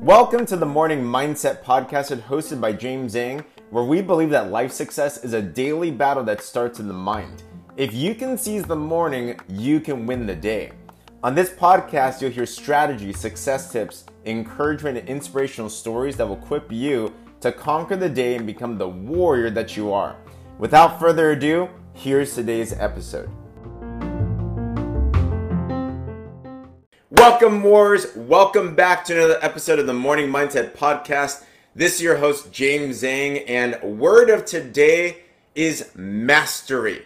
Welcome to the Morning Mindset Podcast, hosted by James Zheng, where we believe that life success is a daily battle that starts in the mind. If you can seize the morning, you can win the day. On this podcast, you'll hear strategy, success tips, encouragement, and inspirational stories that will equip you to conquer the day and become the warrior that you are. Without further ado, here's today's episode. Welcome, Wars. Welcome back to another episode of the Morning Mindset Podcast. This is your host, James Zheng, and word of today is mastery.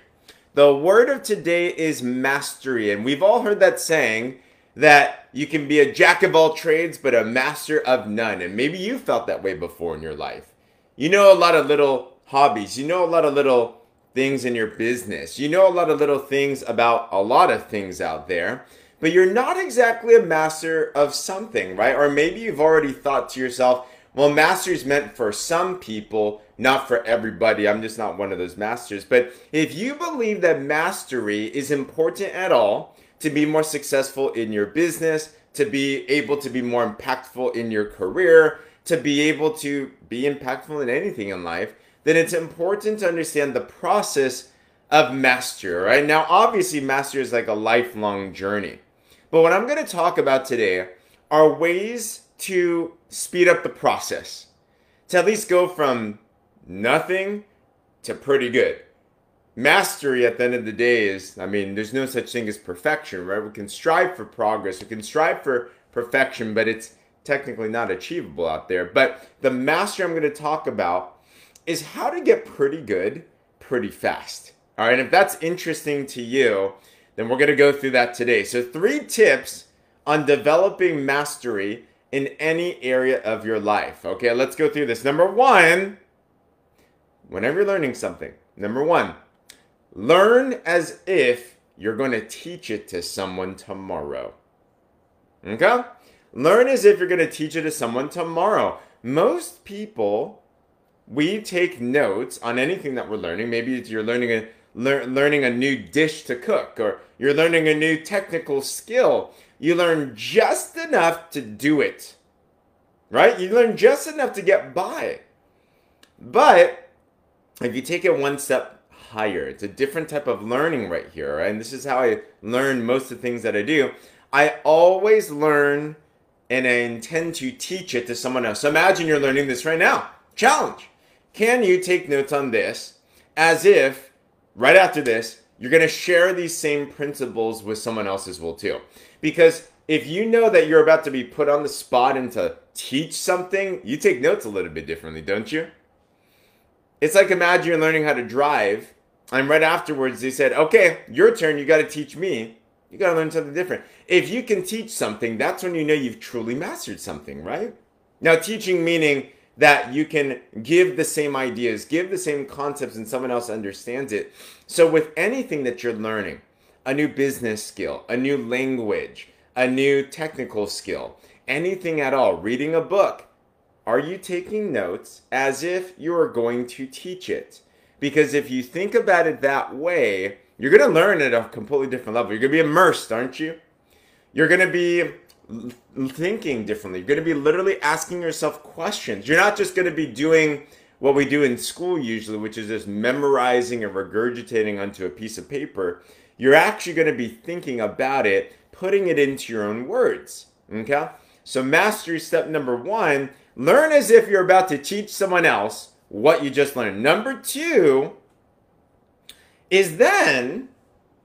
The word of today is mastery, and we've all heard that saying that you can be a jack of all trades, but a master of none. And maybe you felt that way before in your life. You know a lot of little hobbies, you know a lot of little things in your business, you know a lot of little things about a lot of things out there, but you're not exactly a master of something, right? Or maybe you've already thought to yourself, well, master is meant for some people, not for everybody. I'm just not one of those masters. But if you believe that mastery is important at all, to be more successful in your business, to be able to be more impactful in your career, to be able to be impactful in anything in life, then it's important to understand the process of master, right? Now, obviously, master is like a lifelong journey. But what I'm going to talk about today are ways to speed up the process, to at least go from nothing to pretty good. Mastery at the end of the day is i mean there's no such thing as perfection right? We can strive for progress we can strive for perfection but it's technically not achievable out there. But the mastery i'm going to talk about is how to get pretty good pretty fast. All right if that's interesting to you then we're going to go through that today so three tips on developing mastery in any area of your life okay let's go through this number one whenever you're learning something number one Learn as if you're going to teach it to someone tomorrow. Okay? Learn as if you're going to teach it to someone tomorrow. Most people, we take notes on anything that we're learning. Maybe you're learning a lear, learning a new dish to cook or you're learning a new technical skill. You learn just enough to do it. Right? You learn just enough to get by. But if you take it one step higher. It's a different type of learning right here, right? and this is how I learn most of the things that I do. I always learn and I intend to teach it to someone else. So imagine you're learning this right now. Challenge. Can you take notes on this as if right after this, you're going to share these same principles with someone else's will too? Because if you know that you're about to be put on the spot and to teach something, you take notes a little bit differently, don't you? It's like imagine you're learning how to drive and right afterwards, they said, okay, your turn. You got to teach me. You got to learn something different. If you can teach something, that's when you know you've truly mastered something, right? Now, teaching meaning that you can give the same ideas, give the same concepts, and someone else understands it. So, with anything that you're learning, a new business skill, a new language, a new technical skill, anything at all, reading a book, are you taking notes as if you are going to teach it? Because if you think about it that way, you're going to learn at a completely different level. You're going to be immersed, aren't you? You're going to be thinking differently. You're going to be literally asking yourself questions. You're not just going to be doing what we do in school usually, which is just memorizing and regurgitating onto a piece of paper. You're actually going to be thinking about it, putting it into your own words. Okay? So, mastery step number one learn as if you're about to teach someone else what you just learned. Number two is then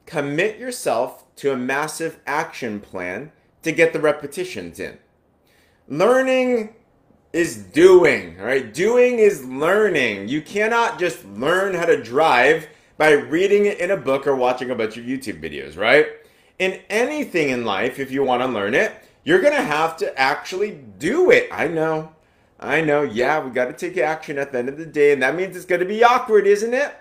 commit yourself to a massive action plan to get the repetitions in. Learning is doing, right? Doing is learning. You cannot just learn how to drive by reading it in a book or watching a bunch of YouTube videos, right? In anything in life, if you want to learn it, you're going to have to actually do it. I know. I know, yeah, we got to take action at the end of the day, and that means it's going to be awkward, isn't it?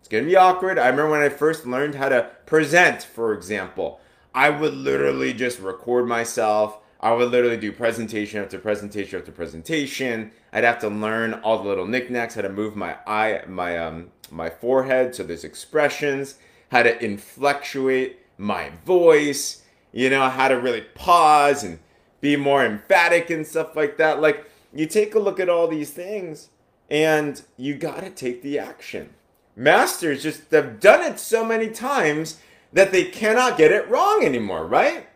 It's going to be awkward. I remember when I first learned how to present, for example, I would literally just record myself. I would literally do presentation after presentation after presentation. I'd have to learn all the little knickknacks, how to move my eye, my um, my forehead, so there's expressions, how to inflectuate my voice, you know, how to really pause and be more emphatic and stuff like that. Like, you take a look at all these things and you got to take the action. Masters just have done it so many times that they cannot get it wrong anymore, right?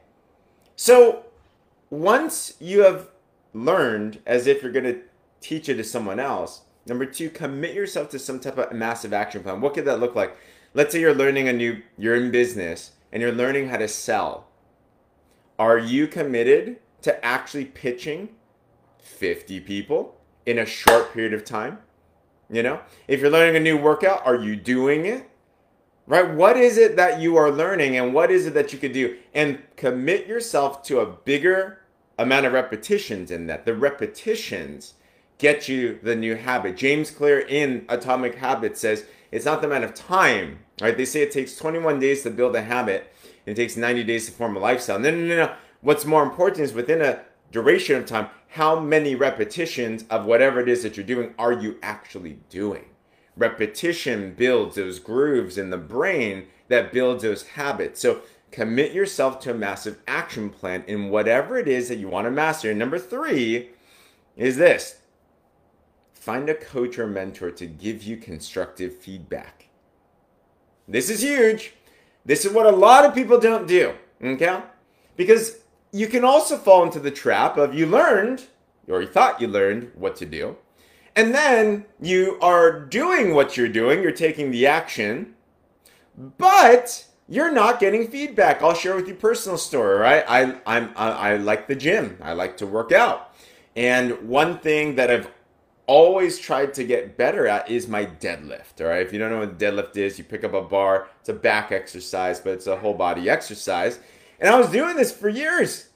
So, once you have learned as if you're going to teach it to someone else, number two, commit yourself to some type of massive action plan. What could that look like? Let's say you're learning a new, you're in business and you're learning how to sell. Are you committed to actually pitching 50 people in a short period of time? You know, if you're learning a new workout, are you doing it? Right? What is it that you are learning and what is it that you could do? And commit yourself to a bigger amount of repetitions in that. The repetitions get you the new habit. James Clear in Atomic Habits says it's not the amount of time, right? They say it takes 21 days to build a habit and it takes 90 days to form a lifestyle. No, no, no, no. What's more important is within a duration of time, how many repetitions of whatever it is that you're doing are you actually doing? Repetition builds those grooves in the brain that builds those habits. So commit yourself to a massive action plan in whatever it is that you want to master. And number three is this find a coach or mentor to give you constructive feedback. This is huge. This is what a lot of people don't do. Okay? Because you can also fall into the trap of you learned, or you thought you learned what to do, and then you are doing what you're doing, you're taking the action, but you're not getting feedback. I'll share with you personal story, right? I I'm I, I like the gym. I like to work out. And one thing that I've always tried to get better at is my deadlift. All right. If you don't know what deadlift is, you pick up a bar. It's a back exercise, but it's a whole body exercise. And I was doing this for years.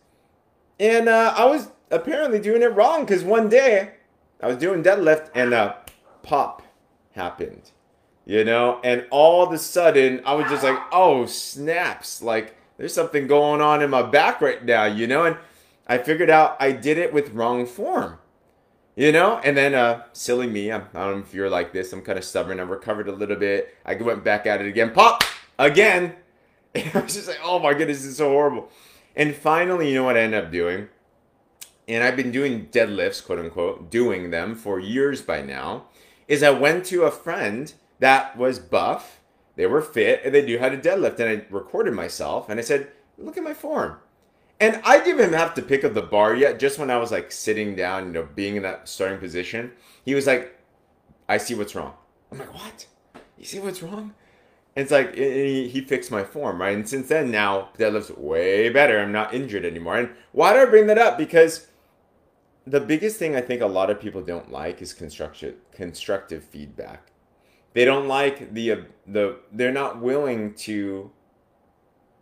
And uh, I was apparently doing it wrong because one day I was doing deadlift and a pop happened, you know? And all of a sudden I was just like, oh, snaps. Like there's something going on in my back right now, you know? And I figured out I did it with wrong form. You know, and then uh, silly me. I'm, I don't know if you're like this. I'm kind of stubborn. I recovered a little bit. I went back at it again. Pop again. And I was just like, oh my goodness, this is so horrible. And finally, you know what I ended up doing? And I've been doing deadlifts, quote unquote, doing them for years by now. Is I went to a friend that was buff, they were fit, and they knew how to deadlift. And I recorded myself and I said, look at my form. And I didn't even have to pick up the bar yet. Just when I was like sitting down, you know, being in that starting position, he was like, I see what's wrong. I'm like, what? You see what's wrong? And it's like he, he fixed my form, right? And since then, now deadlift's way better. I'm not injured anymore. And why do I bring that up? Because the biggest thing I think a lot of people don't like is constructive constructive feedback. They don't like the uh, the they're not willing to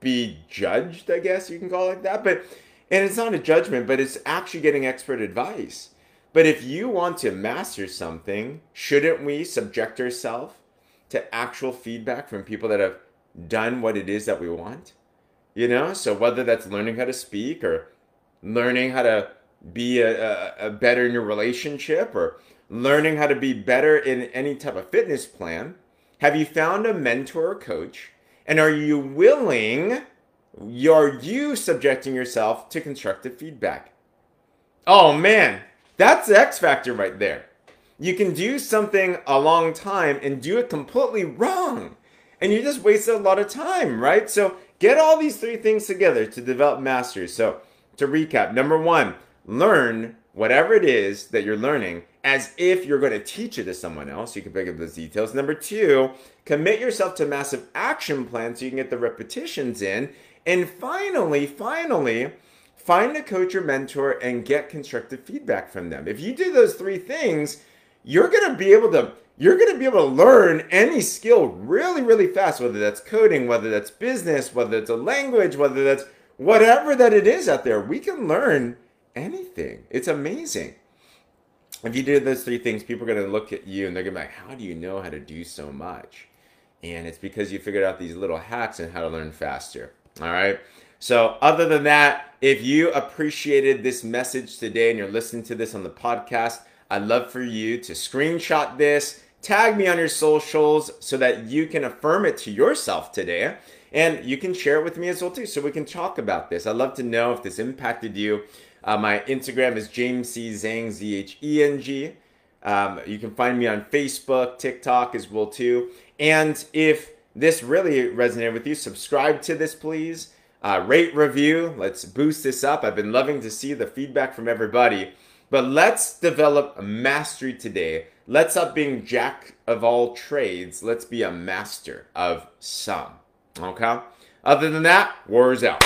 be judged, I guess you can call it that. But and it's not a judgment, but it's actually getting expert advice. But if you want to master something, shouldn't we subject ourselves to actual feedback from people that have done what it is that we want. You know, so whether that's learning how to speak or learning how to be a, a, a better in your relationship or learning how to be better in any type of fitness plan, have you found a mentor or coach? And are you willing, are you subjecting yourself to constructive feedback? Oh man, that's the X factor right there you can do something a long time and do it completely wrong. And you just wasted a lot of time, right? So get all these three things together to develop mastery. So to recap, number one, learn whatever it is that you're learning as if you're going to teach it to someone else. You can pick up those details. Number two, commit yourself to massive action plan so you can get the repetitions in. And finally, finally, find a coach or mentor and get constructive feedback from them. If you do those three things, you're going to be able to you're going to be able to learn any skill really really fast whether that's coding whether that's business whether it's a language whether that's whatever that it is out there we can learn anything it's amazing if you do those three things people are going to look at you and they're going to be like how do you know how to do so much and it's because you figured out these little hacks and how to learn faster all right so other than that if you appreciated this message today and you're listening to this on the podcast I'd love for you to screenshot this, tag me on your socials so that you can affirm it to yourself today. And you can share it with me as well too, so we can talk about this. I'd love to know if this impacted you. Uh, my Instagram is James C. Zheng, Z H E N G. Um, you can find me on Facebook, TikTok as well too. And if this really resonated with you, subscribe to this, please. Uh, rate, review. Let's boost this up. I've been loving to see the feedback from everybody. But let's develop mastery today. Let's up being jack of all trades. Let's be a master of some. Okay? Other than that, war's out.